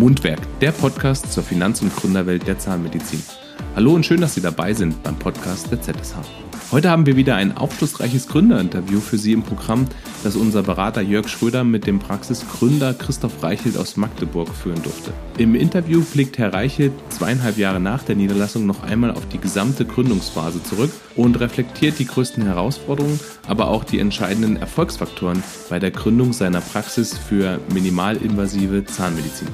Mundwerk, der Podcast zur Finanz- und Gründerwelt der Zahnmedizin. Hallo und schön, dass Sie dabei sind beim Podcast der ZSH. Heute haben wir wieder ein aufschlussreiches Gründerinterview für Sie im Programm, das unser Berater Jörg Schröder mit dem Praxisgründer Christoph Reichelt aus Magdeburg führen durfte. Im Interview blickt Herr Reichelt zweieinhalb Jahre nach der Niederlassung noch einmal auf die gesamte Gründungsphase zurück und reflektiert die größten Herausforderungen, aber auch die entscheidenden Erfolgsfaktoren bei der Gründung seiner Praxis für minimalinvasive Zahnmedizin.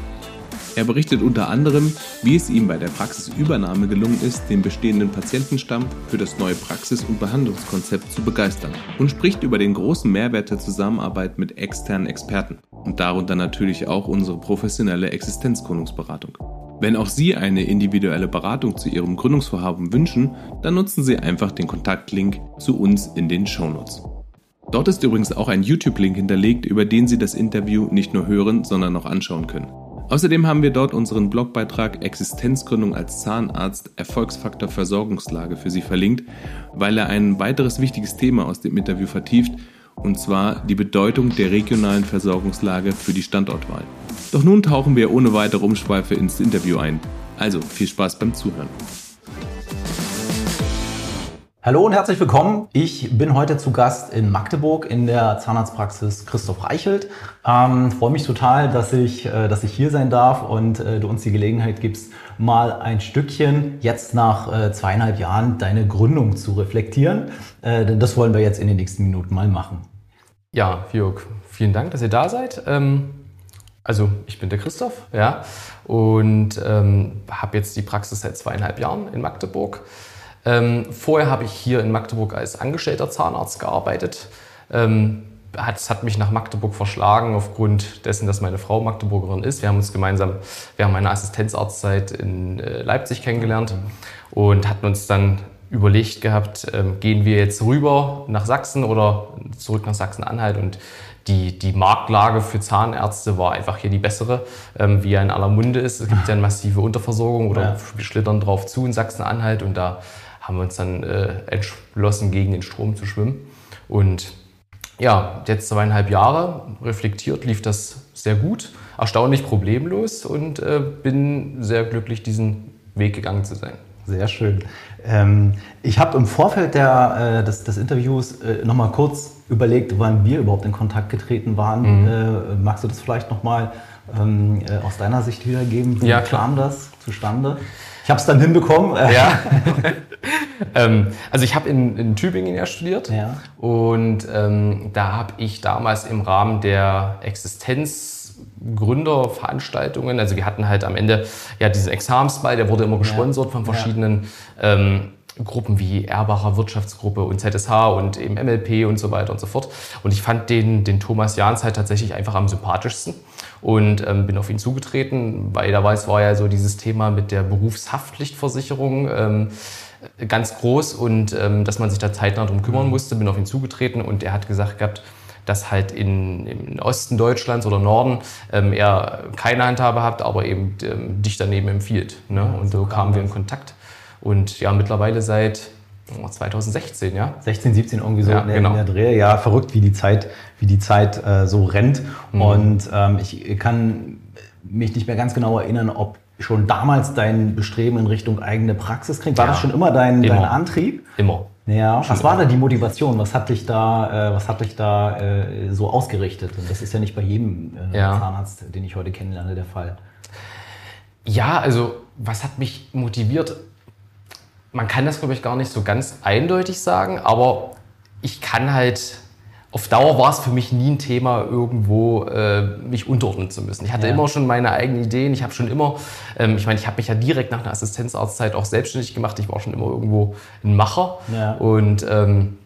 Er berichtet unter anderem, wie es ihm bei der Praxisübernahme gelungen ist, den bestehenden Patientenstamm für das neue Praxis- und Behandlungskonzept zu begeistern und spricht über den großen Mehrwert der Zusammenarbeit mit externen Experten und darunter natürlich auch unsere professionelle Existenzgründungsberatung. Wenn auch Sie eine individuelle Beratung zu Ihrem Gründungsvorhaben wünschen, dann nutzen Sie einfach den Kontaktlink zu uns in den Shownotes. Dort ist übrigens auch ein YouTube-Link hinterlegt, über den Sie das Interview nicht nur hören, sondern auch anschauen können. Außerdem haben wir dort unseren Blogbeitrag Existenzgründung als Zahnarzt Erfolgsfaktor Versorgungslage für Sie verlinkt, weil er ein weiteres wichtiges Thema aus dem Interview vertieft, und zwar die Bedeutung der regionalen Versorgungslage für die Standortwahl. Doch nun tauchen wir ohne weitere Umschweife ins Interview ein. Also viel Spaß beim Zuhören. Hallo und herzlich willkommen. Ich bin heute zu Gast in Magdeburg in der Zahnarztpraxis Christoph Reichelt. Ähm, freue mich total, dass ich, äh, dass ich hier sein darf und äh, du uns die Gelegenheit gibst, mal ein Stückchen jetzt nach äh, zweieinhalb Jahren deine Gründung zu reflektieren. Äh, denn das wollen wir jetzt in den nächsten Minuten mal machen. Ja, Jörg, vielen Dank, dass ihr da seid. Ähm, also ich bin der Christoph, ja, und ähm, habe jetzt die Praxis seit zweieinhalb Jahren in Magdeburg. Ähm, vorher habe ich hier in Magdeburg als angestellter Zahnarzt gearbeitet. Ähm, hat, es hat mich nach Magdeburg verschlagen aufgrund dessen, dass meine Frau Magdeburgerin ist. Wir haben uns gemeinsam, wir haben meine Assistenzarztzeit in äh, Leipzig kennengelernt und hatten uns dann überlegt gehabt, ähm, gehen wir jetzt rüber nach Sachsen oder zurück nach Sachsen-Anhalt und die, die Marktlage für Zahnärzte war einfach hier die bessere, ähm, wie ja in aller Munde ist. Es gibt ja eine massive Unterversorgung oder ja. wir schlittern drauf zu in Sachsen-Anhalt und da haben wir uns dann äh, entschlossen, gegen den Strom zu schwimmen. Und ja, jetzt zweieinhalb Jahre reflektiert lief das sehr gut, erstaunlich problemlos und äh, bin sehr glücklich, diesen Weg gegangen zu sein. Sehr schön. Ähm, ich habe im Vorfeld der, äh, des, des, Interviews äh, nochmal kurz überlegt, wann wir überhaupt in Kontakt getreten waren. Mhm. Äh, magst du das vielleicht nochmal ähm, äh, aus deiner Sicht wiedergeben? Wie ja, kam das zustande? Ich habe es dann hinbekommen. Ja. ähm, also ich habe in, in, Tübingen ja studiert ja. und ähm, da habe ich damals im Rahmen der Existenzgründerveranstaltungen, also wir hatten halt am Ende ja diesen Examensball, der wurde immer gesponsert ja. von verschiedenen ähm, Gruppen wie Erbacher Wirtschaftsgruppe und ZSH und eben MLP und so weiter und so fort. Und ich fand den, den Thomas Jahns halt tatsächlich einfach am sympathischsten und ähm, bin auf ihn zugetreten, weil da war es war ja so dieses Thema mit der Berufshaftpflichtversicherung ähm, ganz groß und ähm, dass man sich da zeitnah darum kümmern mhm. musste, bin auf ihn zugetreten und er hat gesagt gehabt, dass halt in, im Osten Deutschlands oder Norden ähm, er keine Handhabe hat, aber eben ähm, dich daneben empfiehlt. Ne? Und so kamen wir in Kontakt. Und ja, mittlerweile seit 2016, ja. 16, 17 irgendwie so ja, in, der, genau. in, der, Dreh. Ja, verrückt, wie die Zeit, wie die Zeit äh, so rennt. Mhm. Und ähm, ich kann mich nicht mehr ganz genau erinnern, ob schon damals dein Bestreben in Richtung eigene Praxis kriegt. War ja. das schon immer dein, immer. dein Antrieb? Immer. Ja. Schon was war da die Motivation? Was hat dich da, äh, was hat dich da äh, so ausgerichtet? Und das ist ja nicht bei jedem äh, ja. Zahnarzt, den ich heute kennenlerne, der Fall. Ja, also was hat mich motiviert? Man kann das, glaube ich, gar nicht so ganz eindeutig sagen, aber ich kann halt, auf Dauer war es für mich nie ein Thema, irgendwo äh, mich unterordnen zu müssen. Ich hatte ja. immer schon meine eigenen Ideen, ich habe schon immer, ähm, ich meine, ich habe mich ja direkt nach einer Assistenzarztzeit auch selbstständig gemacht, ich war schon immer irgendwo ein Macher ja. und, ähm,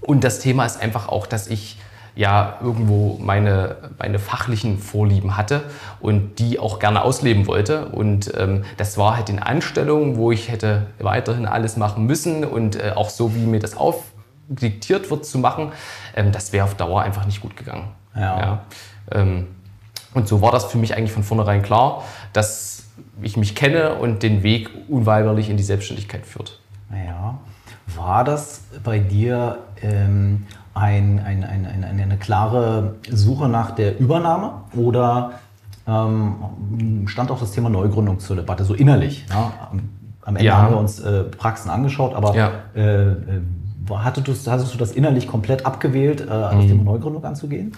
und das Thema ist einfach auch, dass ich ja irgendwo meine, meine fachlichen Vorlieben hatte und die auch gerne ausleben wollte. Und ähm, das war halt in Anstellungen, wo ich hätte weiterhin alles machen müssen und äh, auch so, wie mir das aufdiktiert wird zu machen, ähm, das wäre auf Dauer einfach nicht gut gegangen. Ja. ja. Ähm, und so war das für mich eigentlich von vornherein klar, dass ich mich kenne und den Weg unweigerlich in die Selbstständigkeit führt. Ja. War das bei dir ähm, ein, ein, ein, eine klare Suche nach der Übernahme oder ähm, stand auch das Thema Neugründung zur Debatte, so innerlich. Ja? Am Ende ja. haben wir uns äh, Praxen angeschaut, aber ja. äh, äh hattest du, hattest du das innerlich komplett abgewählt, äh, das mhm. Thema Neugründung anzugehen?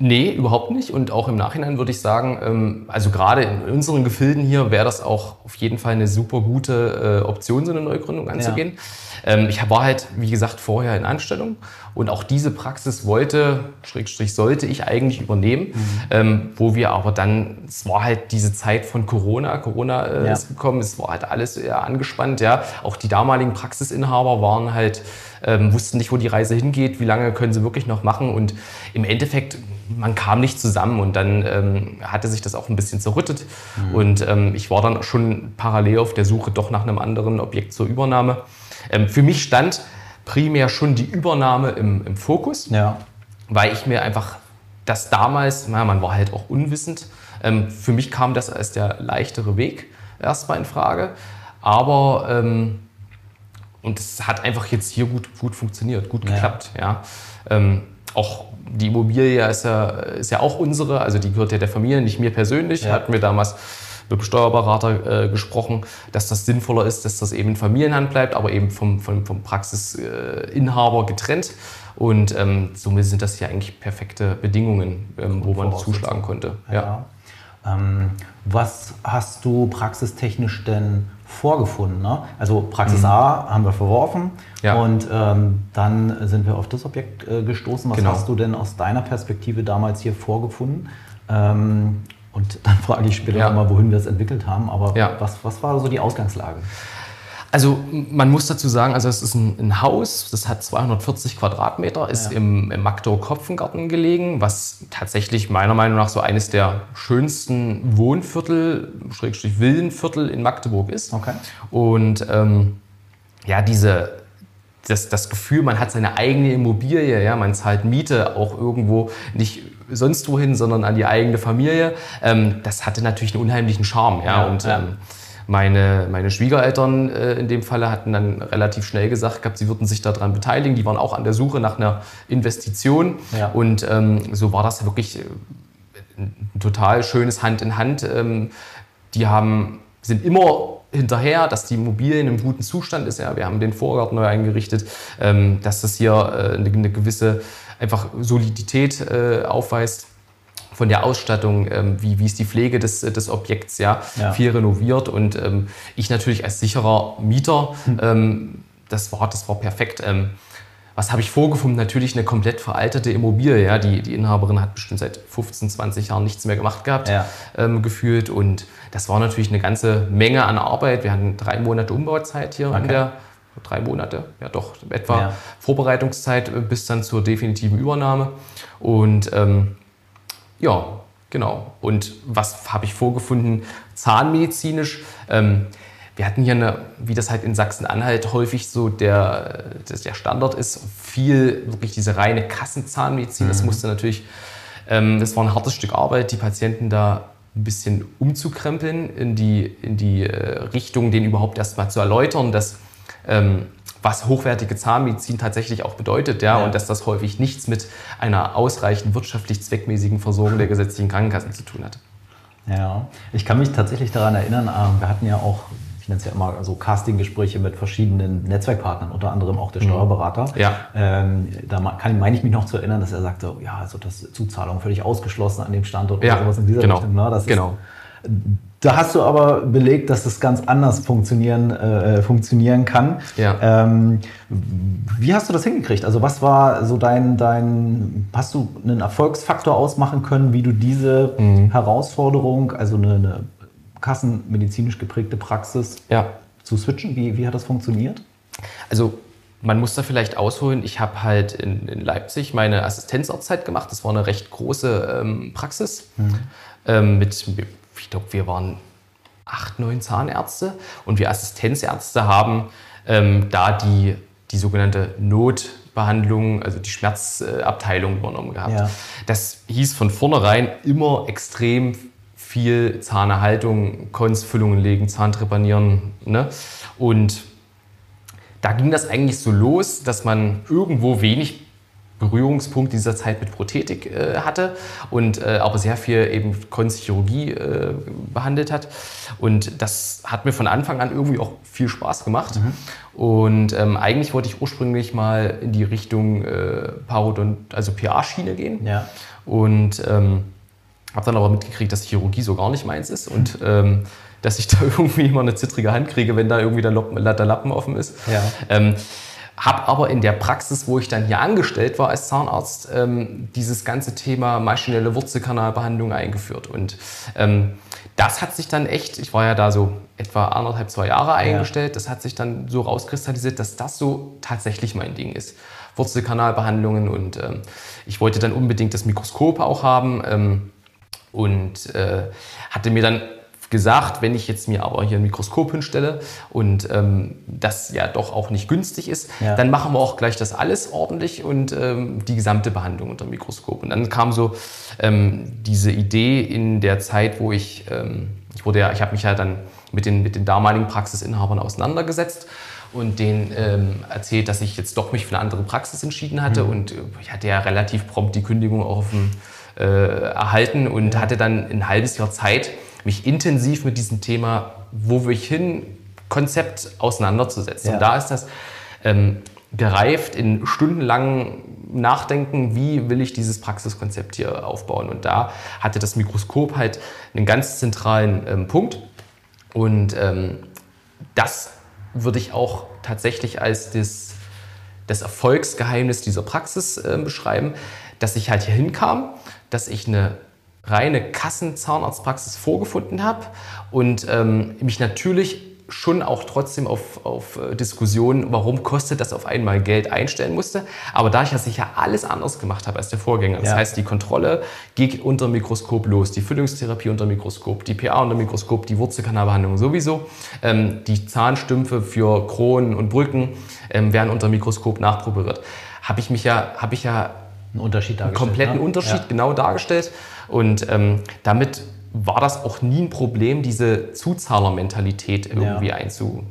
Nee, überhaupt nicht. Und auch im Nachhinein würde ich sagen, ähm, also gerade in unseren Gefilden hier wäre das auch auf jeden Fall eine super gute äh, Option, so eine Neugründung anzugehen. Ja. Ähm, ich war halt, wie gesagt, vorher in Anstellung und auch diese Praxis wollte, Schrägstrich sollte ich eigentlich übernehmen, mhm. ähm, wo wir aber dann, es war halt diese Zeit von Corona, Corona äh, ja. ist gekommen, es war halt alles eher angespannt, ja. Auch die damaligen Praxisinhaber waren halt, ähm, wussten nicht, wo die Reise hingeht, wie lange können sie wirklich noch machen und im Endeffekt man kam nicht zusammen und dann ähm, hatte sich das auch ein bisschen zerrüttet. Mhm. Und ähm, ich war dann schon parallel auf der Suche doch nach einem anderen Objekt zur Übernahme. Ähm, für mich stand primär schon die Übernahme im, im Fokus, ja. weil ich mir einfach das damals, na, man war halt auch unwissend, ähm, für mich kam das als der leichtere Weg erstmal in Frage. Aber ähm, und es hat einfach jetzt hier gut, gut funktioniert, gut geklappt. Ja. ja. Ähm, auch die Immobilie ist ja, ist ja auch unsere, also die gehört ja der Familie, nicht mir persönlich. Ja. Hatten wir damals mit dem Steuerberater äh, gesprochen, dass das sinnvoller ist, dass das eben in Familienhand bleibt, aber eben vom, vom, vom Praxisinhaber getrennt. Und ähm, somit sind das ja eigentlich perfekte Bedingungen, ähm, wo man zuschlagen konnte. Ja. ja. Ähm, was hast du praxistechnisch denn vorgefunden. Ne? Also Praxis mhm. A haben wir verworfen ja. und ähm, dann sind wir auf das Objekt äh, gestoßen. Was genau. hast du denn aus deiner Perspektive damals hier vorgefunden? Und dann frage ich später ja. nochmal, wohin wir es entwickelt haben. Aber ja. was, was war so die Ausgangslage? Also man muss dazu sagen, also es ist ein, ein Haus, das hat 240 Quadratmeter, ist ja. im, im Magdeburg-Kopfengarten gelegen, was tatsächlich meiner Meinung nach so eines der schönsten Wohnviertel, Schrägstrich Villenviertel in Magdeburg ist. Okay. Und ähm, ja, diese, das, das Gefühl, man hat seine eigene Immobilie, ja, man zahlt Miete auch irgendwo nicht sonst wohin, sondern an die eigene Familie. Ähm, das hatte natürlich einen unheimlichen Charme, ja, ja und ja. Ähm, meine, meine Schwiegereltern äh, in dem Falle hatten dann relativ schnell gesagt gehabt, sie würden sich daran beteiligen. Die waren auch an der Suche nach einer Investition. Ja. Und ähm, so war das wirklich äh, ein total schönes Hand in Hand. Ähm, die haben, sind immer hinterher, dass die Immobilie in einem guten Zustand ist. Ja, wir haben den Vorgarten neu eingerichtet, ähm, dass das hier äh, eine, gewisse einfach Solidität äh, aufweist von der Ausstattung, ähm, wie, wie ist die Pflege des, des Objekts, ja, ja. viel renoviert und ähm, ich natürlich als sicherer Mieter, hm. ähm, das, war, das war perfekt. Ähm, was habe ich vorgefunden? Natürlich eine komplett veraltete Immobilie. Ja. Die, die Inhaberin hat bestimmt seit 15, 20 Jahren nichts mehr gemacht gehabt, ja. ähm, gefühlt. Und das war natürlich eine ganze Menge an Arbeit. Wir hatten drei Monate Umbauzeit hier okay. in der drei Monate, ja doch, etwa ja. Vorbereitungszeit äh, bis dann zur definitiven Übernahme. Und ähm, ja, genau. Und was habe ich vorgefunden? Zahnmedizinisch. Ähm, wir hatten hier eine, wie das halt in Sachsen-Anhalt häufig so der, der Standard ist, viel wirklich diese reine Kassenzahnmedizin. Mhm. Das musste natürlich, ähm, das war ein hartes Stück Arbeit, die Patienten da ein bisschen umzukrempeln, in die, in die äh, Richtung, den überhaupt erstmal zu erläutern, dass ähm, was hochwertige Zahnmedizin tatsächlich auch bedeutet, ja, ja, und dass das häufig nichts mit einer ausreichend wirtschaftlich zweckmäßigen Versorgung der gesetzlichen Krankenkassen zu tun hat. Ja, ich kann mich tatsächlich daran erinnern, ähm, wir hatten ja auch, ich nenne es ja immer so Castinggespräche mit verschiedenen Netzwerkpartnern, unter anderem auch der mhm. Steuerberater. Ja. Ähm, da kann, meine ich mich noch zu erinnern, dass er sagte, ja, also das Zuzahlung völlig ausgeschlossen an dem Standort ja, oder sowas in dieser genau, Richtung. Ne? Das genau. Ist, da hast du aber belegt, dass das ganz anders funktionieren, äh, funktionieren kann. Ja. Ähm, wie hast du das hingekriegt? Also was war so dein, dein, hast du einen Erfolgsfaktor ausmachen können, wie du diese mhm. Herausforderung, also eine, eine kassenmedizinisch geprägte Praxis ja. zu switchen? Wie, wie hat das funktioniert? Also man muss da vielleicht ausholen. Ich habe halt in, in, Leipzig meine Assistenzarztzeit gemacht. Das war eine recht große ähm, Praxis mhm. ähm, mit ich glaube, wir waren acht, neun Zahnärzte und wir Assistenzärzte haben ähm, da die, die sogenannte Notbehandlung, also die Schmerzabteilung übernommen gehabt. Ja. Das hieß von vornherein immer extrem viel Zahnerhaltung, Konzfüllungen legen, Zahntreppanieren. Ne? Und da ging das eigentlich so los, dass man irgendwo wenig Berührungspunkt dieser Zeit mit Prothetik äh, hatte und äh, aber sehr viel eben Kunstchirurgie äh, behandelt hat. Und das hat mir von Anfang an irgendwie auch viel Spaß gemacht. Mhm. Und ähm, eigentlich wollte ich ursprünglich mal in die Richtung äh, Parodont, also PA-Schiene gehen. Ja. Und ähm, habe dann aber mitgekriegt, dass Chirurgie so gar nicht meins ist und ähm, dass ich da irgendwie immer eine zittrige Hand kriege, wenn da irgendwie der, Lappen, der Lappen offen ist. Ja. Ähm, habe aber in der Praxis, wo ich dann hier angestellt war als Zahnarzt, ähm, dieses ganze Thema maschinelle Wurzelkanalbehandlung eingeführt. Und ähm, das hat sich dann echt, ich war ja da so etwa anderthalb, zwei Jahre eingestellt, ja. das hat sich dann so rauskristallisiert, dass das so tatsächlich mein Ding ist. Wurzelkanalbehandlungen und ähm, ich wollte dann unbedingt das Mikroskop auch haben ähm, und äh, hatte mir dann gesagt, wenn ich jetzt mir aber hier ein Mikroskop hinstelle und ähm, das ja doch auch nicht günstig ist, ja. dann machen wir auch gleich das alles ordentlich und ähm, die gesamte Behandlung unter dem Mikroskop. Und dann kam so ähm, diese Idee in der Zeit, wo ich, ähm, ich wurde ja, ich habe mich ja dann mit den, mit den damaligen Praxisinhabern auseinandergesetzt und denen ähm, erzählt, dass ich jetzt doch mich für eine andere Praxis entschieden hatte. Mhm. Und äh, ich hatte ja relativ prompt die Kündigung auch auf dem, äh, erhalten und hatte dann ein halbes Jahr Zeit, mich intensiv mit diesem Thema, wo wir hin, Konzept auseinanderzusetzen. Ja. Und da ist das ähm, gereift in stundenlangen Nachdenken, wie will ich dieses Praxiskonzept hier aufbauen. Und da hatte das Mikroskop halt einen ganz zentralen ähm, Punkt. Und ähm, das würde ich auch tatsächlich als das, das Erfolgsgeheimnis dieser Praxis äh, beschreiben, dass ich halt hier hinkam, dass ich eine reine Kassenzahnarztpraxis vorgefunden habe und ähm, mich natürlich schon auch trotzdem auf, auf äh, Diskussionen, warum kostet das auf einmal Geld einstellen musste. Aber da ich ja sicher alles anders gemacht habe als der Vorgänger, das ja. heißt, die Kontrolle geht unter Mikroskop los, die Füllungstherapie unter Mikroskop, die PA unter Mikroskop, die Wurzelkanalbehandlung sowieso, ähm, die Zahnstümpfe für Kronen und Brücken ähm, werden unter Mikroskop nachprobiert. Habe ich mich ja, habe ich ja einen Unterschied dargestellt. Einen kompletten ne? Unterschied ja. genau dargestellt. Und ähm, damit war das auch nie ein Problem, diese Zuzahlermentalität irgendwie ja. einzu,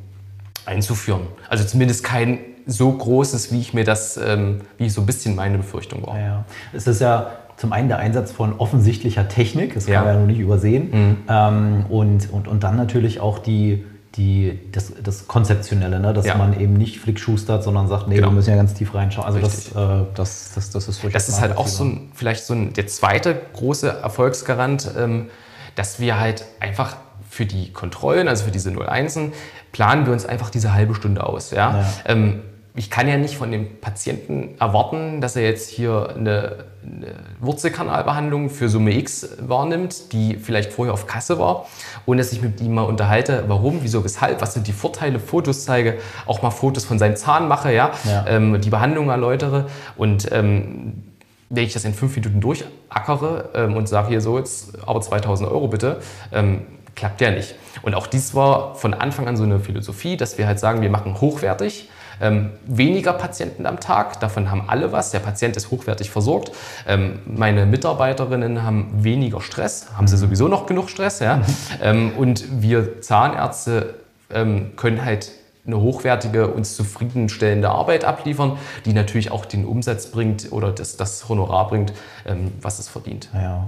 einzuführen. Also zumindest kein so großes, wie ich mir das, ähm, wie so ein bisschen meine Befürchtung war. Ja, Es ist ja zum einen der Einsatz von offensichtlicher Technik, das kann ja. man ja noch nicht übersehen. Mhm. Ähm, und, und, und dann natürlich auch die, die, das, das Konzeptionelle, ne? dass ja. man eben nicht flickschustert, sondern sagt, nee, genau. wir müssen ja ganz tief reinschauen. Also das, äh, das, das, das ist Das ist halt auch so ein, vielleicht so ein, der zweite große Erfolgsgarant, ähm, dass wir halt einfach für die Kontrollen, also für diese 01en, planen wir uns einfach diese halbe Stunde aus. Ja? ja. Ähm, ich kann ja nicht von dem Patienten erwarten, dass er jetzt hier eine, eine, Wurzelkanalbehandlung für Summe X wahrnimmt, die vielleicht vorher auf Kasse war, ohne dass ich mit ihm mal unterhalte, warum, wieso, weshalb, was sind die Vorteile, Fotos zeige, auch mal Fotos von seinem Zahn mache, ja, ja. Ähm, die Behandlung erläutere und ähm, wenn ich das in fünf Minuten durchackere ähm, und sage hier so, jetzt aber 2000 Euro bitte, ähm, klappt ja nicht. Und auch dies war von Anfang an so eine Philosophie, dass wir halt sagen, wir machen hochwertig, ähm, weniger Patienten am Tag, davon haben alle was. Der Patient ist hochwertig versorgt. Ähm, meine Mitarbeiterinnen haben weniger Stress, haben sie sowieso noch genug Stress. Ja? Mhm. Ähm, und wir Zahnärzte ähm, können halt eine hochwertige, uns zufriedenstellende Arbeit abliefern, die natürlich auch den Umsatz bringt oder das, das Honorar bringt, ähm, was es verdient. Ja.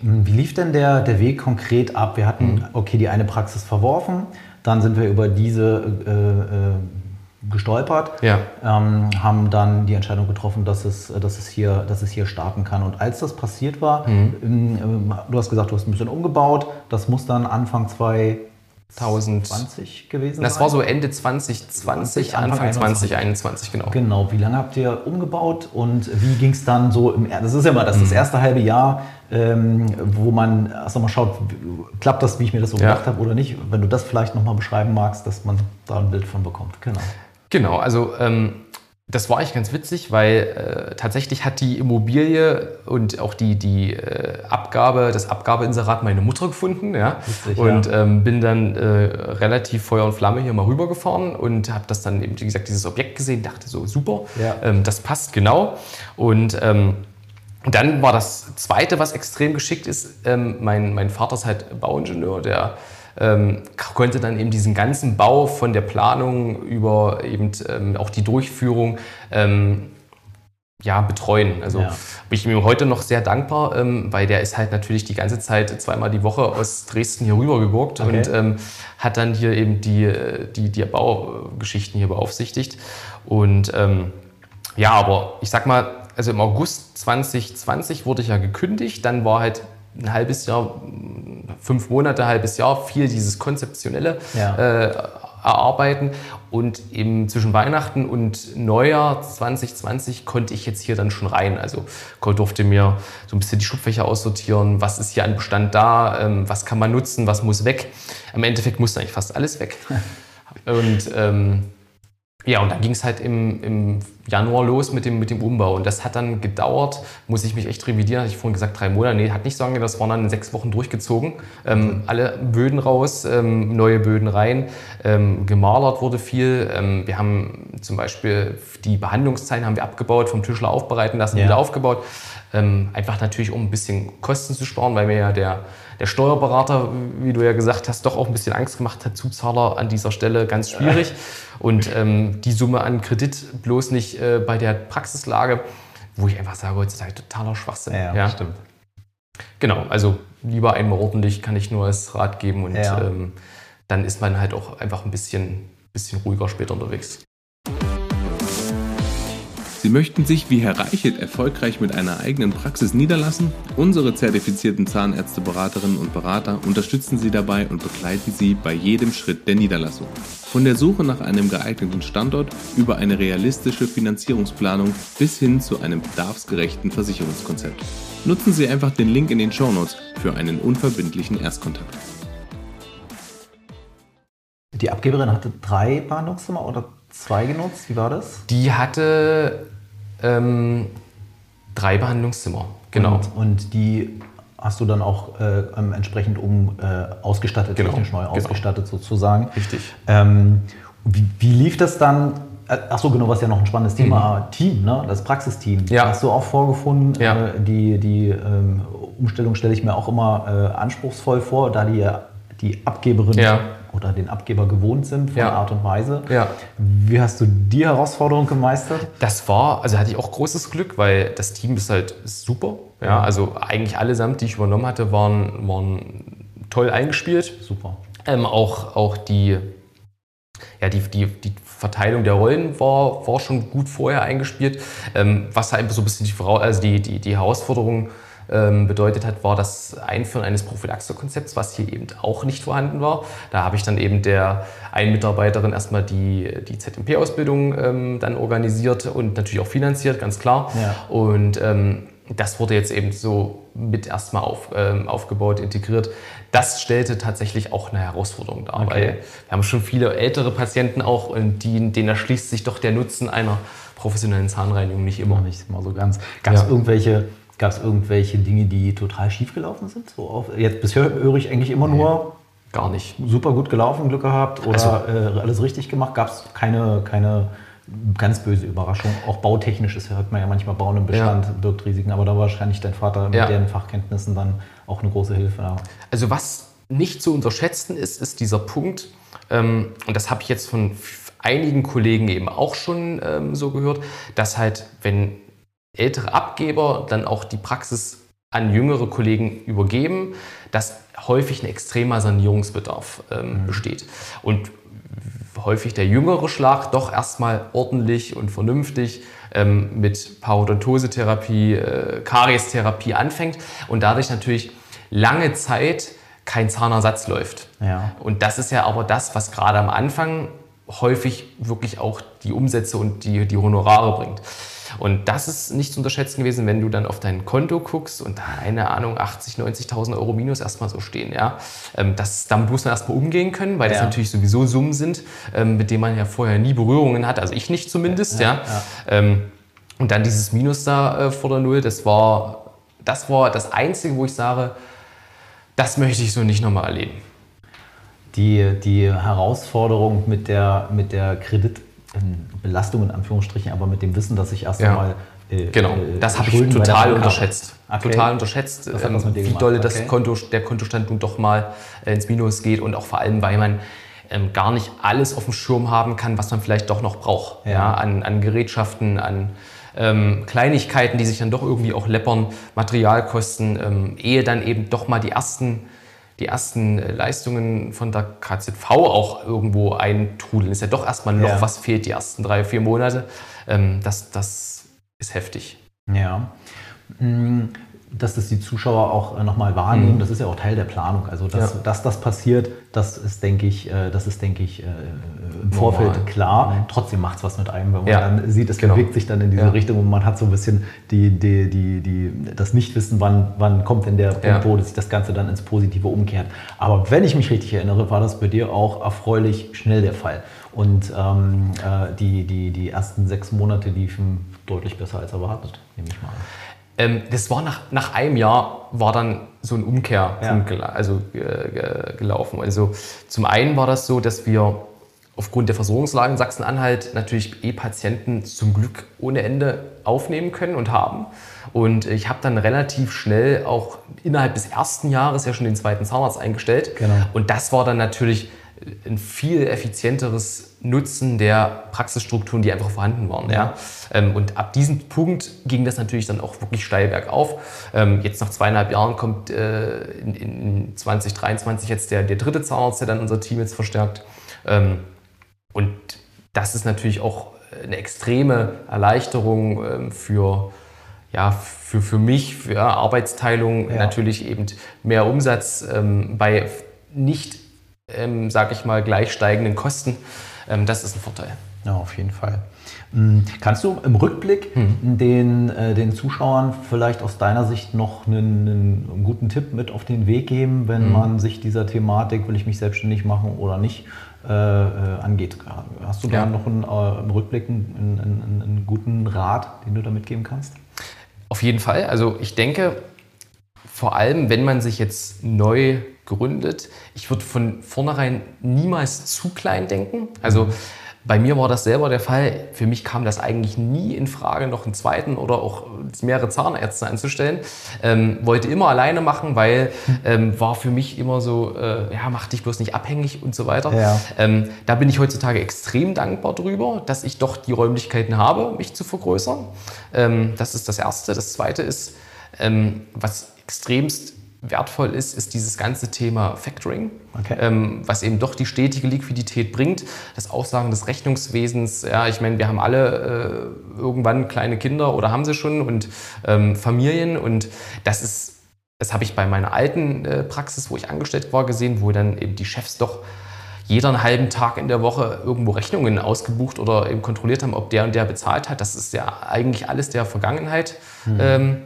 Wie lief denn der, der Weg konkret ab? Wir hatten, mhm. okay, die eine Praxis verworfen, dann sind wir über diese äh, äh, gestolpert, ja. ähm, haben dann die Entscheidung getroffen, dass es, dass, es hier, dass es hier starten kann. Und als das passiert war, mhm. ähm, du hast gesagt, du hast ein bisschen umgebaut, das muss dann Anfang 2020 gewesen das sein? Das war so Ende 2020, Anfang, Anfang 2021, genau. Genau, wie lange habt ihr umgebaut und wie ging es dann so im, das ist ja immer das, das mhm. erste halbe Jahr, ähm, wo man erst mal schaut, klappt das, wie ich mir das so ja. gedacht habe oder nicht. Wenn du das vielleicht nochmal beschreiben magst, dass man da ein Bild von bekommt. Genau. Genau, also ähm, das war eigentlich ganz witzig, weil äh, tatsächlich hat die Immobilie und auch die, die äh, Abgabe, das Abgabeinserat meine Mutter gefunden. Ja? Witzig, und ja. Ähm, bin dann äh, relativ Feuer und Flamme hier mal rübergefahren und habe das dann eben, wie gesagt, dieses Objekt gesehen, dachte so, super, ja. ähm, das passt genau. Und ähm, dann war das Zweite, was extrem geschickt ist, ähm, mein, mein Vater ist halt Bauingenieur, der ähm, konnte dann eben diesen ganzen Bau von der Planung über eben ähm, auch die Durchführung ähm, ja, betreuen. Also ja. bin ich mir heute noch sehr dankbar, ähm, weil der ist halt natürlich die ganze Zeit zweimal die Woche aus Dresden hier rüber geguckt okay. und ähm, hat dann hier eben die, die, die Baugeschichten hier beaufsichtigt. Und ähm, ja, aber ich sag mal, also im August 2020 wurde ich ja gekündigt, dann war halt ein halbes Jahr, fünf Monate, ein halbes Jahr viel dieses konzeptionelle ja. äh, erarbeiten. Und eben zwischen Weihnachten und Neujahr 2020 konnte ich jetzt hier dann schon rein. Also durfte mir so ein bisschen die Schubfächer aussortieren, was ist hier an Bestand da, ähm, was kann man nutzen, was muss weg. Im Endeffekt musste eigentlich fast alles weg. und ähm, ja, und dann ging es halt im, im, Januar los mit dem, mit dem Umbau. Und das hat dann gedauert, muss ich mich echt revidieren, hatte ich vorhin gesagt, drei Monate. Nee, hat nicht so lange, das waren dann sechs Wochen durchgezogen. Ähm, alle Böden raus, ähm, neue Böden rein, ähm, gemalert wurde viel. Ähm, wir haben zum Beispiel die Behandlungszeilen haben wir abgebaut, vom Tischler aufbereiten lassen, ja. wieder aufgebaut. Ähm, einfach natürlich, um ein bisschen Kosten zu sparen, weil mir ja der, der Steuerberater, wie du ja gesagt hast, doch auch ein bisschen Angst gemacht hat. Zuzahler an dieser Stelle ganz schwierig. Und ähm, die Summe an Kredit bloß nicht äh, bei der Praxislage, wo ich einfach sage, heutzutage totaler Schwachsinn. Ja, ja. stimmt. Genau, also lieber einmal ordentlich, kann ich nur als Rat geben und ja. ähm, dann ist man halt auch einfach ein bisschen, bisschen ruhiger später unterwegs. Sie möchten sich wie Herr Reichelt erfolgreich mit einer eigenen Praxis niederlassen? Unsere zertifizierten Zahnärzteberaterinnen und Berater unterstützen Sie dabei und begleiten Sie bei jedem Schritt der Niederlassung. Von der Suche nach einem geeigneten Standort über eine realistische Finanzierungsplanung bis hin zu einem bedarfsgerechten Versicherungskonzept. Nutzen Sie einfach den Link in den Shownotes für einen unverbindlichen Erstkontakt. Die Abgeberin hatte drei Behandlungszimmer oder zwei genutzt? Wie war das? Die hatte ähm, drei Behandlungszimmer, genau. Und, und, die hast du dann auch äh, entsprechend um äh, ausgestattet, genau. technisch neu genau. ausgestattet sozusagen. Richtig. Ähm, wie, wie, lief das dann? Äh, ach so, genau, was ja noch ein spannendes Thema, mhm. Team, ne? das Praxisteam. Ja. Hast du auch vorgefunden, ja. äh, die, die ähm, Umstellung stelle ich mir auch immer äh, anspruchsvoll vor, da die, die Abgeberin ja oder den Abgeber gewohnt sind von ja. Art und Weise. Ja. Wie hast du die Herausforderung gemeistert? Das war, also hatte ich auch großes Glück, weil das Team ist halt super. Ja, also eigentlich allesamt, die ich übernommen hatte, waren, waren toll eingespielt. Super. Ähm, auch, auch die, ja, die, die, die Verteilung der Rollen war, war schon gut vorher eingespielt. Ähm, was halt so ein bisschen die, also die, die, die Herausforderung ähm, bedeutet hat, war das Einführen eines Prophylaxe-Konzepts, was hier eben auch nicht vorhanden war. Da habe ich dann eben der einen Mitarbeiterin erstmal die, die ZMP-Ausbildung ähm, dann organisiert und natürlich auch finanziert, ganz klar. Ja. Und ähm, das wurde jetzt eben so mit erstmal auf, ähm, aufgebaut, integriert. Das stellte tatsächlich auch eine Herausforderung dar, okay. weil wir haben schon viele ältere Patienten auch, und die, denen erschließt sich doch der Nutzen einer professionellen Zahnreinigung nicht immer. Nicht mal so ganz. Gab es ja. irgendwelche Gab es irgendwelche Dinge, die total schief gelaufen sind? So auf, jetzt bisher höre ich eigentlich immer nur gar nicht. Super gut gelaufen, Glück gehabt oder also, äh, alles richtig gemacht. Gab es keine, keine ganz böse Überraschung. Auch bautechnisch ist, hört man ja manchmal, Bauen im Bestand ja. birgt Risiken, aber da war wahrscheinlich dein Vater mit ja. deren Fachkenntnissen dann auch eine große Hilfe. Ja. Also was nicht zu unterschätzen ist, ist dieser Punkt, ähm, und das habe ich jetzt von einigen Kollegen eben auch schon ähm, so gehört, dass halt, wenn ältere Abgeber dann auch die Praxis an jüngere Kollegen übergeben, dass häufig ein extremer Sanierungsbedarf ähm, mhm. besteht. Und häufig der jüngere Schlag doch erstmal ordentlich und vernünftig ähm, mit Parodontose-Therapie, äh, Kariestherapie anfängt und dadurch natürlich lange Zeit kein Zahnersatz läuft. Ja. Und das ist ja aber das, was gerade am Anfang häufig wirklich auch die Umsätze und die, die Honorare bringt. Und das ist nicht zu unterschätzen gewesen, wenn du dann auf dein Konto guckst und da, eine Ahnung, 80, 90.000 Euro minus erstmal so stehen. Ja? Ähm, das, damit muss man erstmal umgehen können, weil das natürlich sowieso Summen sind, ähm, mit denen man ja vorher nie Berührungen hat, also ich nicht zumindest. Ja, ja. ja. Ähm, und dann dieses Minus da äh, vor der Null, das war, das war das Einzige, wo ich sage, das möchte ich so nicht nochmal erleben. Die, die Herausforderung mit der, mit der Kredit Belastung in Anführungsstrichen, aber mit dem Wissen, dass ich erst ja. einmal äh, genau, äh, das habe ich total unterschätzt. Okay. Total unterschätzt, ähm, wie doll okay. das Konto, der Kontostand nun doch mal äh, ins Minus geht und auch vor allem, weil man ähm, gar nicht alles auf dem Schirm haben kann, was man vielleicht doch noch braucht. Ja. ja an, an, Gerätschaften, an ähm, Kleinigkeiten, die sich dann doch irgendwie auch läppern, Materialkosten, ähm, ehe dann eben doch mal die ersten, die ersten äh, Leistungen von der KZV auch irgendwo eintrudeln. Ist ja doch erstmal noch Ja. was fehlt die ersten drei, vier Monate. Ähm, das, das ist heftig. Ja. Dass das die Zuschauer auch äh, nochmal wahrnehmen, Mhm. das ist ja auch Teil der Planung. Also, dass, Ja. dass das passiert, das ist, denke ich, äh, das ist, denke ich, äh, im Vorfeld klar. Trotzdem macht es was mit einem, wenn man Mhm. Ja. dann sieht, es Genau. bewegt sich dann in diese Ja. Richtung und man hat so ein bisschen die, die, die, die, das Nichtwissen, wann, wann kommt denn der Punkt, wo sich das Ganze dann ins Positive umkehrt. Aber wenn ich mich richtig erinnere, war das bei dir auch erfreulich schnell der Fall. Und ähm, äh, die, die, die ersten sechs Monate liefen deutlich besser als erwartet, nehme ich mal an. Ähm, das war nach, nach einem Jahr war dann so ein Umkehrpunkt Ja. also, äh, ge- gelaufen. Also zum einen war das so, dass wir aufgrund der Versorgungslage in Sachsen-Anhalt natürlich E-Patienten zum Glück ohne Ende aufnehmen können und haben. Und ich habe dann relativ schnell auch innerhalb des ersten Jahres ja schon den zweiten Zahnarzt eingestellt. Genau. Und das war dann natürlich ein viel effizienteres Nutzen der Praxisstrukturen, die einfach vorhanden waren. Ja. Ähm, Und ab diesem Punkt ging das natürlich dann auch wirklich steil bergauf. Ähm, Jetzt nach zweieinhalb Jahren kommt äh, in, in 2023 jetzt der, der dritte Zahnarzt, der dann unser Team jetzt verstärkt. Ähm, Und das ist natürlich auch eine extreme Erleichterung für, ja, für, für mich, für Arbeitsteilung, Ja. natürlich eben mehr Umsatz bei nicht, ähm, sag ich mal, gleich steigenden Kosten. Ähm, das ist ein Vorteil. Ja, auf jeden Fall. Mm, Kannst du im Rückblick den, äh, den Zuschauern vielleicht aus deiner Sicht noch einen, einen guten Tipp mit auf den Weg geben, wenn man sich dieser Thematik, will ich mich selbstständig machen oder nicht, äh, äh, angeht? Hast du da Ja. noch einen, äh, im Rückblick einen, einen, einen guten Rat, den du da mitgeben kannst? Auf jeden Fall. Also ich denke, vor allem, wenn man sich jetzt neu gründet, ich würde von vornherein niemals zu klein denken. Also bei mir war das selber der Fall. Für mich kam das eigentlich nie in Frage, noch einen zweiten oder auch mehrere Zahnärzte anzustellen. Ähm, wollte immer alleine machen, weil ähm, war für mich immer so, äh, ja, mach dich bloß nicht abhängig und so weiter. Ja. Ähm, da bin ich heutzutage extrem dankbar drüber, dass ich doch die Räumlichkeiten habe, mich zu vergrößern. Ähm, das ist das Erste. Das Zweite ist, ähm, was extremst wertvoll ist, ist dieses ganze Thema Factoring, Okay. ähm, was eben doch die stetige Liquidität bringt, das Aussagen des Rechnungswesens. Ja, ich meine, wir haben alle äh, irgendwann kleine Kinder oder haben sie schon und ähm, Familien und das ist das habe ich bei meiner alten äh, Praxis, wo ich angestellt war, gesehen, wo dann eben die Chefs doch jeder einen halben Tag in der Woche irgendwo Rechnungen ausgebucht oder eben kontrolliert haben, ob der und der bezahlt hat. Das ist ja eigentlich alles der Vergangenheit ähm,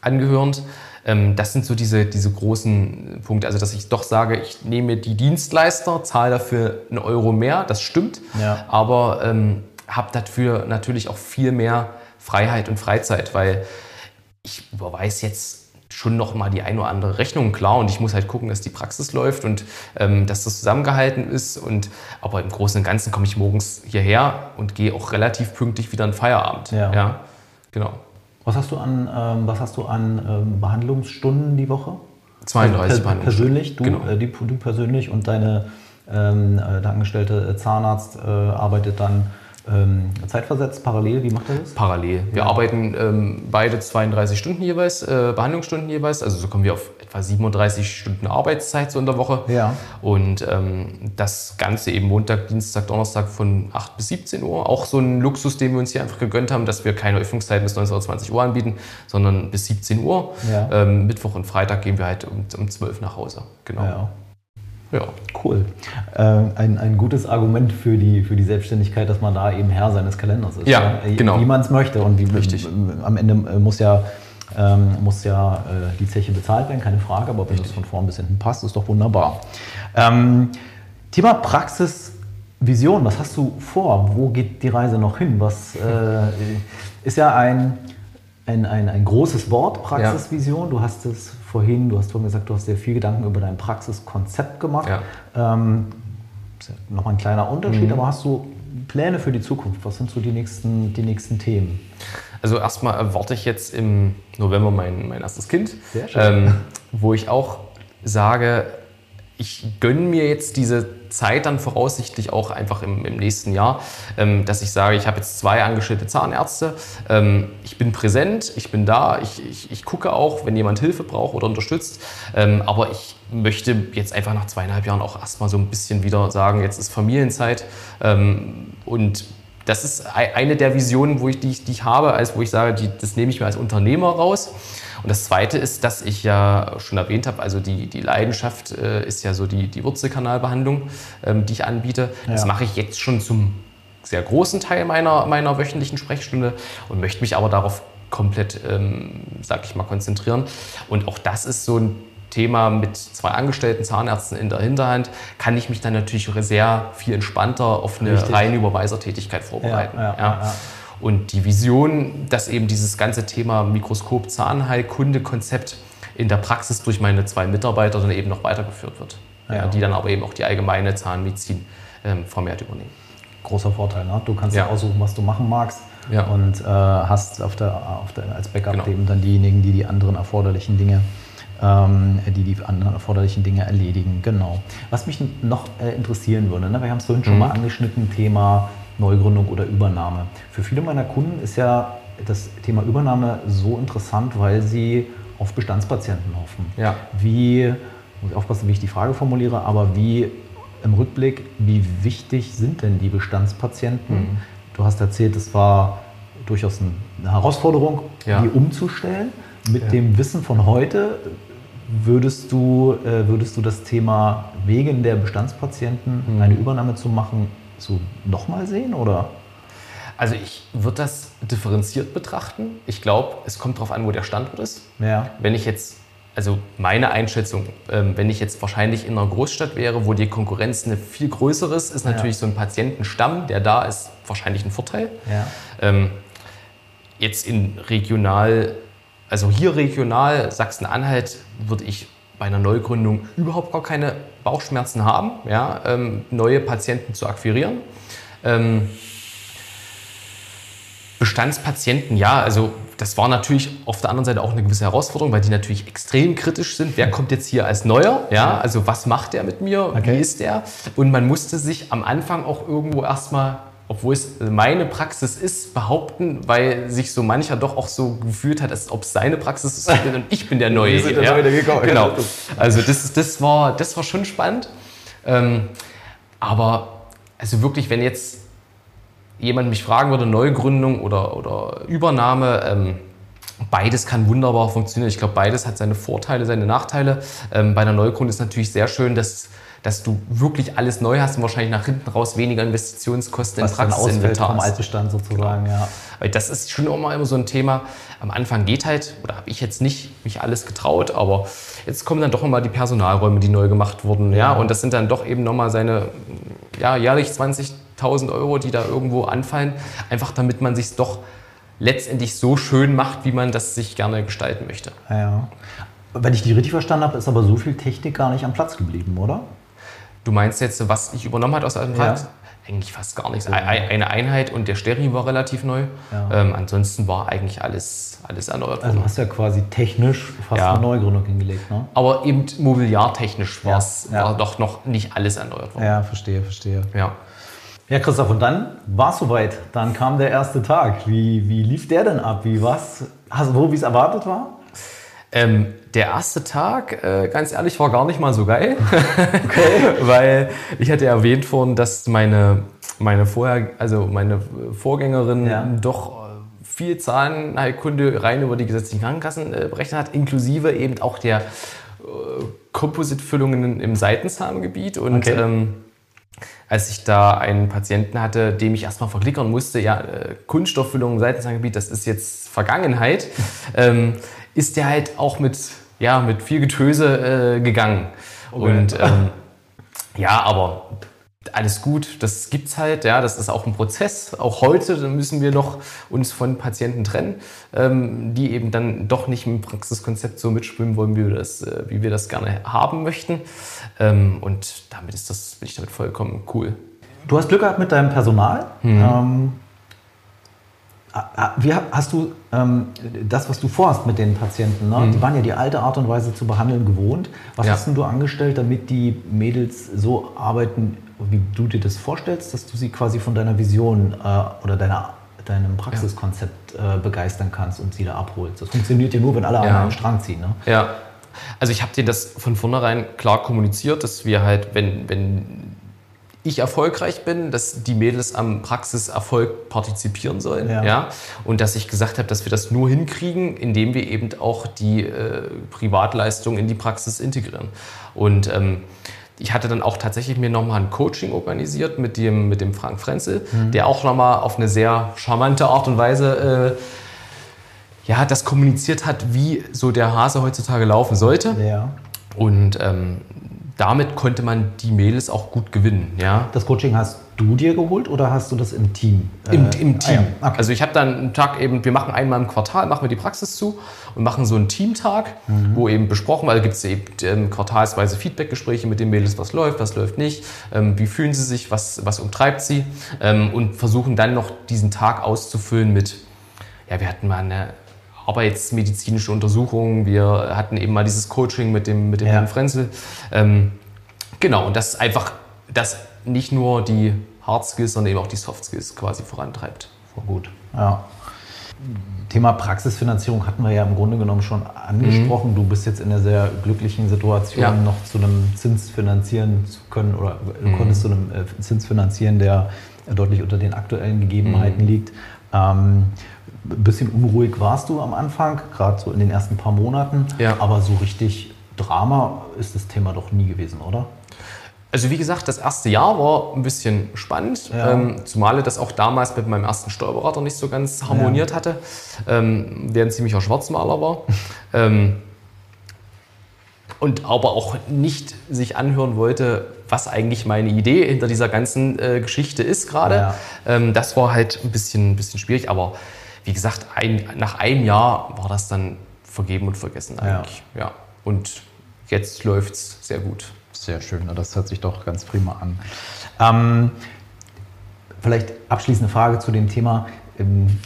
angehörend. Ähm, das sind so diese, diese großen Punkte. Also, dass ich doch sage, ich nehme die Dienstleister, zahle dafür einen Euro mehr, das stimmt, Ja. aber ähm, habe dafür natürlich auch viel mehr Freiheit und Freizeit, weil ich überweise jetzt schon noch mal die ein oder andere Rechnung, klar, und ich muss halt gucken, dass die Praxis läuft und ähm, dass das zusammengehalten ist. Und, aber im Großen und Ganzen komme ich morgens hierher und gehe auch relativ pünktlich wieder in Feierabend. Ja. genau. Was hast du an, ähm, was hast du an ähm, Behandlungsstunden die Woche? 32 Also per Behandlungsstunden. persönlich, du, Genau. äh, die, du persönlich und deine ähm, äh, der angestellte Zahnarzt äh, arbeitet dann ähm, zeitversetzt, parallel. Wie macht er das? Parallel. Wir Ja. arbeiten ähm, beide 32 Stunden jeweils, äh, Behandlungsstunden jeweils. Also so kommen wir auf etwa 37 Stunden Arbeitszeit so in der Woche. Ja. Und ähm, das Ganze eben Montag, Dienstag, Donnerstag von 8 bis 17 Uhr. Auch so ein Luxus, den wir uns hier einfach gegönnt haben, dass wir keine Öffnungszeiten bis 19 oder 20 Uhr anbieten, sondern bis 17 Uhr. Ja. Ähm, Mittwoch und Freitag gehen wir halt um, um 12 nach Hause. Genau. Ja. Ja. Cool. Äh, ein, ein gutes Argument für die, für die Selbstständigkeit, dass man da eben Herr seines Kalenders ist. Ja, Äh, genau. Wie man es möchte. Und wie, Richtig. am Ende äh, muss ja, ähm, muss ja äh, die Zeche bezahlt werden, keine Frage. Aber wenn es von vorn bis hinten passt, ist doch wunderbar. Ähm, Thema Praxisvision. Was hast du vor? Wo geht die Reise noch hin? Was äh, ist ja ein, ein, ein, ein großes Wort, Praxisvision. Du hast es vorhin, du hast vorhin gesagt, du hast dir viel Gedanken über dein Praxiskonzept gemacht. Ja. Ähm, ist ja nochmal ein kleiner Unterschied, Mhm. aber hast du Pläne für die Zukunft? Was sind so die nächsten, die nächsten Themen? Also erstmal erwarte ich jetzt im November mein, mein erstes Kind, Sehr schön. ähm, wo ich auch sage, ich gönne mir jetzt diese Zeit dann voraussichtlich auch einfach im, im nächsten Jahr, ähm, dass ich sage, ich habe jetzt zwei angestellte Zahnärzte, ähm, ich bin präsent, ich bin da, ich, ich, ich gucke auch, wenn jemand Hilfe braucht oder unterstützt, ähm, aber ich möchte jetzt einfach nach zweieinhalb Jahren auch erstmal so ein bisschen wieder sagen, jetzt ist Familienzeit ähm, und das ist eine der Visionen, wo ich, die, ich, die ich habe, als wo ich sage, die, das nehme ich mir als Unternehmer raus. Und das Zweite ist, dass ich ja schon erwähnt habe, also die, die Leidenschaft äh, ist ja so die, die Wurzelkanalbehandlung, ähm, die ich anbiete. Ja. Das mache ich jetzt schon zum sehr großen Teil meiner, meiner wöchentlichen Sprechstunde und möchte mich aber darauf komplett, ähm, sag ich mal, konzentrieren. Und auch das ist so ein Thema mit zwei angestellten Zahnärzten in der Hinterhand, kann ich mich dann natürlich sehr viel entspannter auf eine Richtig. reine Überweisertätigkeit vorbereiten. Ja, ja. Und die Vision, dass eben dieses ganze Thema Mikroskop Zahnheilkunde-Konzept in der Praxis durch meine zwei Mitarbeiter dann eben noch weitergeführt wird. Ja. die dann aber eben auch die allgemeine Zahnmedizin ähm, vermehrt übernehmen. Großer Vorteil, ne? Du kannst ja. aussuchen, was du machen magst ja. und äh, hast auf der, auf der, als Backup genau. eben dann diejenigen, die die anderen erforderlichen Dinge ähm, die die anderen erforderlichen Dinge erledigen. Genau. Was mich noch äh, interessieren würde, ne? wir haben es vorhin schon mhm. mal angeschnitten, Thema Neugründung oder Übernahme. Für viele meiner Kunden ist ja das Thema Übernahme so interessant, weil sie auf Bestandspatienten hoffen. Ja. Wie, muss ich aufpassen, wie ich die Frage formuliere, aber wie im Rückblick, wie wichtig sind denn die Bestandspatienten? Mhm. Du hast erzählt, es war durchaus eine Herausforderung, ja. die umzustellen. Mit ja. dem Wissen von heute würdest du, äh, würdest du das Thema wegen der Bestandspatienten mhm. eine Übernahme zu machen so nochmal sehen oder? Also ich würde das differenziert betrachten. Ich glaube, es kommt darauf an, wo der Standort ist. Ja. Wenn ich jetzt, also meine Einschätzung, ähm, wenn ich jetzt wahrscheinlich in einer Großstadt wäre, wo die Konkurrenz eine viel größere ist, ist natürlich ja. so ein Patientenstamm, der da ist, wahrscheinlich ein Vorteil. Ja. Ähm, jetzt in regional, also hier regional, Sachsen-Anhalt, würde ich bei einer Neugründung überhaupt gar keine Bauchschmerzen haben, ja, ähm, neue Patienten zu akquirieren. Ähm, Bestandspatienten, ja, also das war natürlich auf der anderen Seite auch eine gewisse Herausforderung, weil die natürlich extrem kritisch sind. Wer kommt jetzt hier als Neuer? Ja, also was macht der mit mir? Okay. Wie ist der? Und man musste sich am Anfang auch irgendwo erstmal obwohl es meine Praxis ist, behaupten, weil sich so mancher doch auch so gefühlt hat, als ob es seine Praxis ist und ich bin der Neue. Der ja. Neue, gekommen. Genau. Also das, das, war, das war schon spannend. Ähm, aber also wirklich, wenn jetzt jemand mich fragen würde, Neugründung oder, oder Übernahme, ähm, beides kann wunderbar funktionieren. Ich glaube, beides hat seine Vorteile, seine Nachteile. Ähm, bei einer Neugründung ist natürlich sehr schön, dass dass du wirklich alles neu hast und wahrscheinlich nach hinten raus weniger Investitionskosten Was in Praxisinventar vom Altbestand sozusagen, genau. ja. Weil das ist schon immer, immer so ein Thema. Am Anfang geht halt, oder habe ich jetzt nicht mich alles getraut, aber jetzt kommen dann doch nochmal die Personalräume, die neu gemacht wurden, ja, und das sind dann doch eben nochmal seine, ja, jährlich 20.000 Euro, die da irgendwo anfallen, einfach damit man sich doch letztendlich so schön macht, wie man das sich gerne gestalten möchte. Ja. Wenn ich die richtig verstanden habe, ist aber so viel Technik gar nicht am Platz geblieben, oder? Du meinst jetzt, was ich übernommen habe aus der alten Praxis? Ja. Eigentlich fast gar nichts. Eine Einheit und der Stereo war relativ neu. Ja. Ähm, ansonsten war eigentlich alles, alles erneuert Also hast du ja quasi technisch fast ja. eine Neugründung hingelegt. Ne? Aber eben mobiliartechnisch ja. war doch noch nicht alles erneuert worden. Ja, verstehe, verstehe. Ja. Ja, Christoph, und dann war es soweit. Dann kam der erste Tag. Wie, wie lief der denn ab? Wie was? Hast du, wie es erwartet war? Ähm, der erste Tag, äh, ganz ehrlich, war gar nicht mal so geil. Okay. Weil ich hatte erwähnt vorhin, dass meine, meine, vorher, also meine Vorgängerin ja. doch äh, viel Zahnheilkunde rein über die gesetzlichen Krankenkassen äh, berechnet hat, inklusive eben auch der äh, Composite-Füllungen im Seitenzahngebiet. Und okay. ähm, als ich da einen Patienten hatte, dem ich erstmal verklickern musste, ja, äh, Kunststofffüllung im Seitenzahngebiet, das ist jetzt Vergangenheit. ähm, ist der halt auch mit, ja, mit viel Getöse äh, gegangen. Okay. Und ähm, ja, aber alles gut, das gibt's halt, ja, das ist auch ein Prozess. Auch heute müssen wir noch uns von Patienten trennen, ähm, die eben dann doch nicht im Praxiskonzept so mitschwimmen wollen, wie wir das, äh, wie wir das gerne haben möchten. Ähm, und damit ist das, bin ich damit vollkommen cool. Du hast Glück gehabt mit deinem Personal. Mhm. Wie hast du ähm, das, was du vorhast mit den Patienten, ne? Mhm. die waren ja die alte Art und Weise zu behandeln gewohnt. Was ja. hast denn du angestellt, damit die Mädels so arbeiten, wie du dir das vorstellst, dass du sie quasi von deiner Vision äh, oder deiner, deinem Praxiskonzept äh, begeistern kannst und sie da abholst? Das funktioniert ja nur, wenn alle ja. an einen Strang ziehen. Ne? Ja, also ich habe denen das von vornherein klar kommuniziert, dass wir halt, wenn, wenn ich erfolgreich bin, dass die Mädels am Praxiserfolg partizipieren sollen. Ja. ja? Und dass ich gesagt habe, dass wir das nur hinkriegen, indem wir eben auch die äh, Privatleistung in die Praxis integrieren. Und ähm, ich hatte dann auch tatsächlich mir nochmal ein Coaching organisiert mit dem, mit dem Frank Frenzel, mhm. der auch nochmal auf eine sehr charmante Art und Weise äh, ja, das kommuniziert hat, wie so der Hase heutzutage laufen sollte. Ja. Und ähm, damit konnte man die Mädels auch gut gewinnen. Ja. Das Coaching hast du dir geholt oder hast du das im Team? Im, äh, im Team. Ah, ja. okay. Also ich habe dann einen Tag eben, wir machen einmal im Quartal, machen wir die Praxis zu und machen so einen Teamtag, mhm. wo eben besprochen, weil da gibt es eben ähm, quartalsweise Feedbackgespräche mit den Mädels, was läuft, was läuft nicht, ähm, wie fühlen sie sich, was, was umtreibt sie ähm, und versuchen dann noch diesen Tag auszufüllen mit, ja, wir hatten mal eine arbeitsmedizinische Untersuchungen. Wir hatten eben mal dieses Coaching mit dem, mit dem ja. Herrn Frenzel. Ähm, genau, und das einfach, das nicht nur die Hard Skills, sondern eben auch die Soft Skills quasi vorantreibt. Voll gut. Ja. Thema Praxisfinanzierung hatten wir ja im Grunde genommen schon angesprochen. Mhm. Du bist jetzt in einer sehr glücklichen Situation, ja. noch zu einem Zins finanzieren zu können oder mhm. konntest zu einem äh, Zins finanzieren, der deutlich unter den aktuellen Gegebenheiten mhm. liegt. Ähm, ein bisschen unruhig warst du am Anfang, gerade so in den ersten paar Monaten. Ja. Aber so richtig Drama ist das Thema doch nie gewesen, oder? Also wie gesagt, das erste Jahr war ein bisschen spannend, ja. ähm, zumal das auch damals mit meinem ersten Steuerberater nicht so ganz harmoniert ja. hatte, ähm, der ein ziemlicher Schwarzmaler war. ähm, und aber auch nicht sich anhören wollte, was eigentlich meine Idee hinter dieser ganzen äh, Geschichte ist gerade. Ja. Ähm, das war halt ein bisschen, ein bisschen schwierig, aber wie gesagt, ein, nach einem Jahr war das dann vergeben und vergessen eigentlich. Ja. ja. Und jetzt läuft es sehr gut. Sehr schön, das hört sich doch ganz prima an. Ähm, vielleicht abschließende Frage zu dem Thema ähm,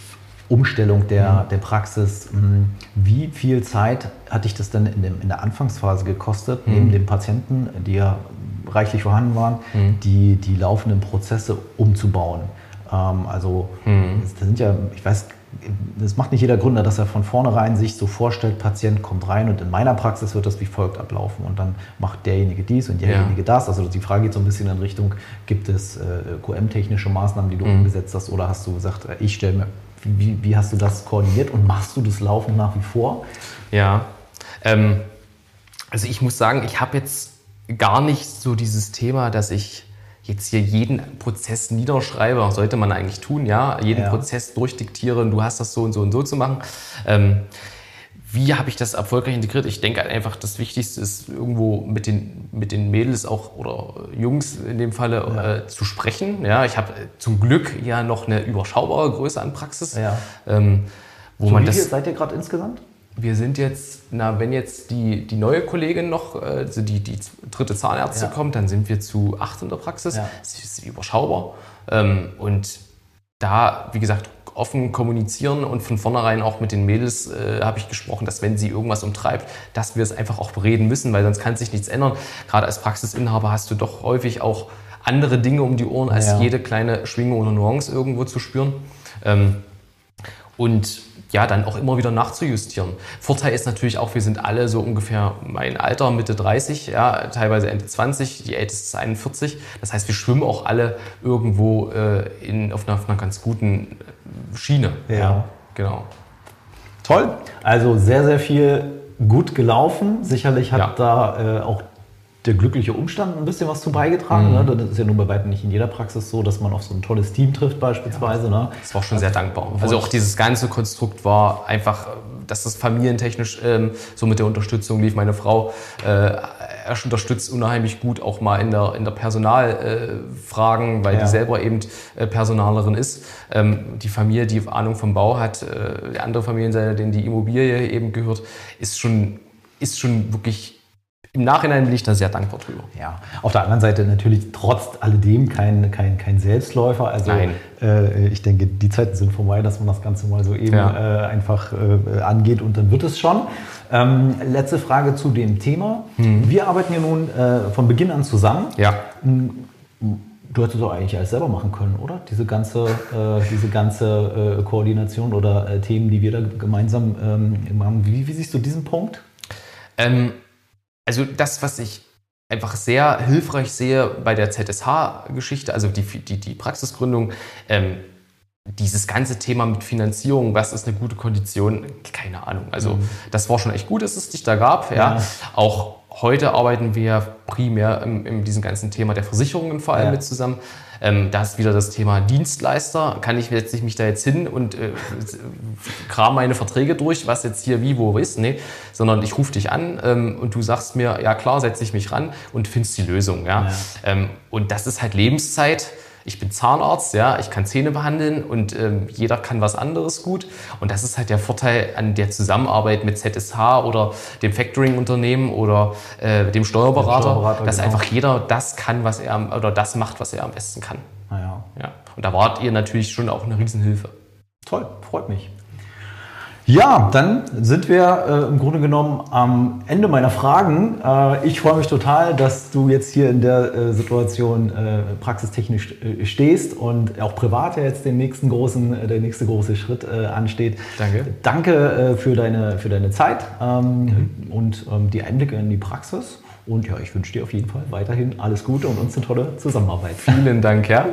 Umstellung der, mhm. der Praxis. Ähm, wie viel Zeit hat dich das denn in, dem, in der Anfangsphase gekostet, mhm. neben den Patienten, die ja reichlich vorhanden waren, mhm. die, die laufenden Prozesse umzubauen? Ähm, also, mhm. das sind ja, ich weiß das macht nicht jeder Gründer, dass er von vornherein sich so vorstellt, Patient kommt rein und in meiner Praxis wird das wie folgt ablaufen und dann macht derjenige dies und derjenige ja. das. Also die Frage geht so ein bisschen in Richtung, gibt es äh, QM-technische Maßnahmen, die du mhm. umgesetzt hast oder hast du gesagt, äh, ich stelle mir, wie, wie, hast du das koordiniert und machst du das Laufen nach wie vor? Ja, ähm, also ich muss sagen, ich habe jetzt gar nicht so dieses Thema, dass ich jetzt hier jeden Prozess niederschreibe, sollte man eigentlich tun, ja, jeden ja. Prozess durchdiktieren, du hast das so und so und so zu machen. Ähm, wie habe ich das erfolgreich integriert? Ich denke einfach, das Wichtigste ist irgendwo mit den, mit den Mädels auch oder Jungs in dem Falle ja. äh, zu sprechen. Ja, ich habe zum Glück ja noch eine überschaubare Größe an Praxis. Ja. Ähm, wo so man wie das, seid ihr gerade insgesamt? Wir sind jetzt, na, wenn jetzt die, die neue Kollegin noch, also die, die dritte Zahnärzte ja. kommt, dann sind wir zu acht in der Praxis. Ja. Das ist überschaubar. Ähm, und da, wie gesagt, offen kommunizieren und von vornherein auch mit den Mädels äh, habe ich gesprochen, dass wenn sie irgendwas umtreibt, dass wir es einfach auch bereden müssen, weil sonst kann sich nichts ändern. Gerade als Praxisinhaber hast du doch häufig auch andere Dinge um die Ohren, als ja. jede kleine Schwingung oder Nuance irgendwo zu spüren. Ähm, und ja, dann auch immer wieder nachzujustieren. Vorteil ist natürlich auch, wir sind alle so ungefähr mein Alter, Mitte 30, ja, teilweise Ende 20, die älteste ist 41. Das heißt, wir schwimmen auch alle irgendwo äh, in, auf, einer, auf einer ganz guten Schiene. Ja. ja. Genau. Toll. Also sehr, sehr viel gut gelaufen. Sicherlich hat ja. da äh, auch der glückliche Umstand ein bisschen was zu beigetragen. Mhm. Ne? Das ist ja nun bei weitem nicht in jeder Praxis so, dass man auf so ein tolles Team trifft beispielsweise. Ja, ne? Das war schon sehr dankbar. Also auch dieses ganze Konstrukt war einfach, dass das familientechnisch ähm, so mit der Unterstützung lief. Meine Frau äh, unterstützt unheimlich gut auch mal in der, in der Personalfragen, äh, weil ja. die selber eben äh, Personalerin ist. Ähm, die Familie, die Ahnung vom Bau hat, äh, die andere Familienseite, denen die Immobilie eben gehört, ist schon, ist schon wirklich im Nachhinein bin ich da sehr dankbar drüber. Ja, auf der anderen Seite natürlich trotz alledem kein, kein, kein Selbstläufer. Also Nein. Äh, ich denke, die Zeiten sind vorbei, dass man das Ganze mal so eben Ja. äh, einfach äh, angeht und dann wird es schon. Ähm, letzte Frage zu dem Thema. Wir arbeiten ja nun äh, von Beginn an zusammen. Ja. Du hättest doch eigentlich alles selber machen können, oder? Diese ganze, äh, diese ganze äh, Koordination oder Themen, die wir da gemeinsam ähm, haben. Wie, wie siehst du diesen Punkt? Ähm, also das, was ich einfach sehr hilfreich sehe bei der ZSH-Geschichte, also die, die, die Praxisgründung, ähm, dieses ganze Thema mit Finanzierung, was ist eine gute Kondition, keine Ahnung. Also das war schon echt gut, dass es dich da gab. Ja. Ja. Auch heute arbeiten wir primär in, in diesem ganzen Thema der Versicherungen vor allem Ja. mit zusammen. Ähm, da ist wieder das Thema Dienstleister. Kann ich jetzt nicht mich da jetzt hin und äh, kram meine Verträge durch, was jetzt hier wie, wo ist? Nee, sondern ich rufe dich an ähm, und du sagst mir, ja klar, setze ich mich ran und findest die Lösung. Ja? Ja. Ähm, und das ist halt Lebenszeit. Ich bin Zahnarzt, ja, ich kann Zähne behandeln und ähm, jeder kann was anderes gut. Und das ist halt der Vorteil an der Zusammenarbeit mit ZSH oder dem Factoring-Unternehmen oder äh, dem Steuerberater, Steuerberater, dass genau. einfach jeder das kann, was er oder das macht, was er am besten kann. Naja, Ja. Und da wart ihr natürlich schon auch eine Riesenhilfe. Toll, freut mich. Ja, dann sind wir äh, im Grunde genommen am Ende meiner Fragen. Äh, ich freue mich total, dass du jetzt hier in der äh, Situation äh, praxistechnisch äh, stehst und auch privat ja jetzt den nächsten großen, äh, der nächste große Schritt ansteht. Danke. Danke für, deine, für deine Zeit ähm, und ähm, die Einblicke in die Praxis. Und ja, ich wünsche dir auf jeden Fall weiterhin alles Gute und uns eine tolle Zusammenarbeit. Vielen Dank, ja.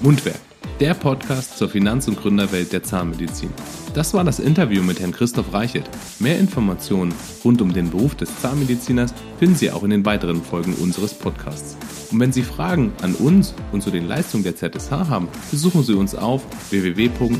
Mundwerk, der Podcast zur Finanz- und Gründerwelt der Zahnmedizin. Das war das Interview mit Herrn Christoph Reichelt. Mehr Informationen rund um den Beruf des Zahnmediziners finden Sie auch in den weiteren Folgen unseres Podcasts. Und wenn Sie Fragen an uns und zu den Leistungen der ZSH haben, besuchen Sie uns auf www.zsh.de.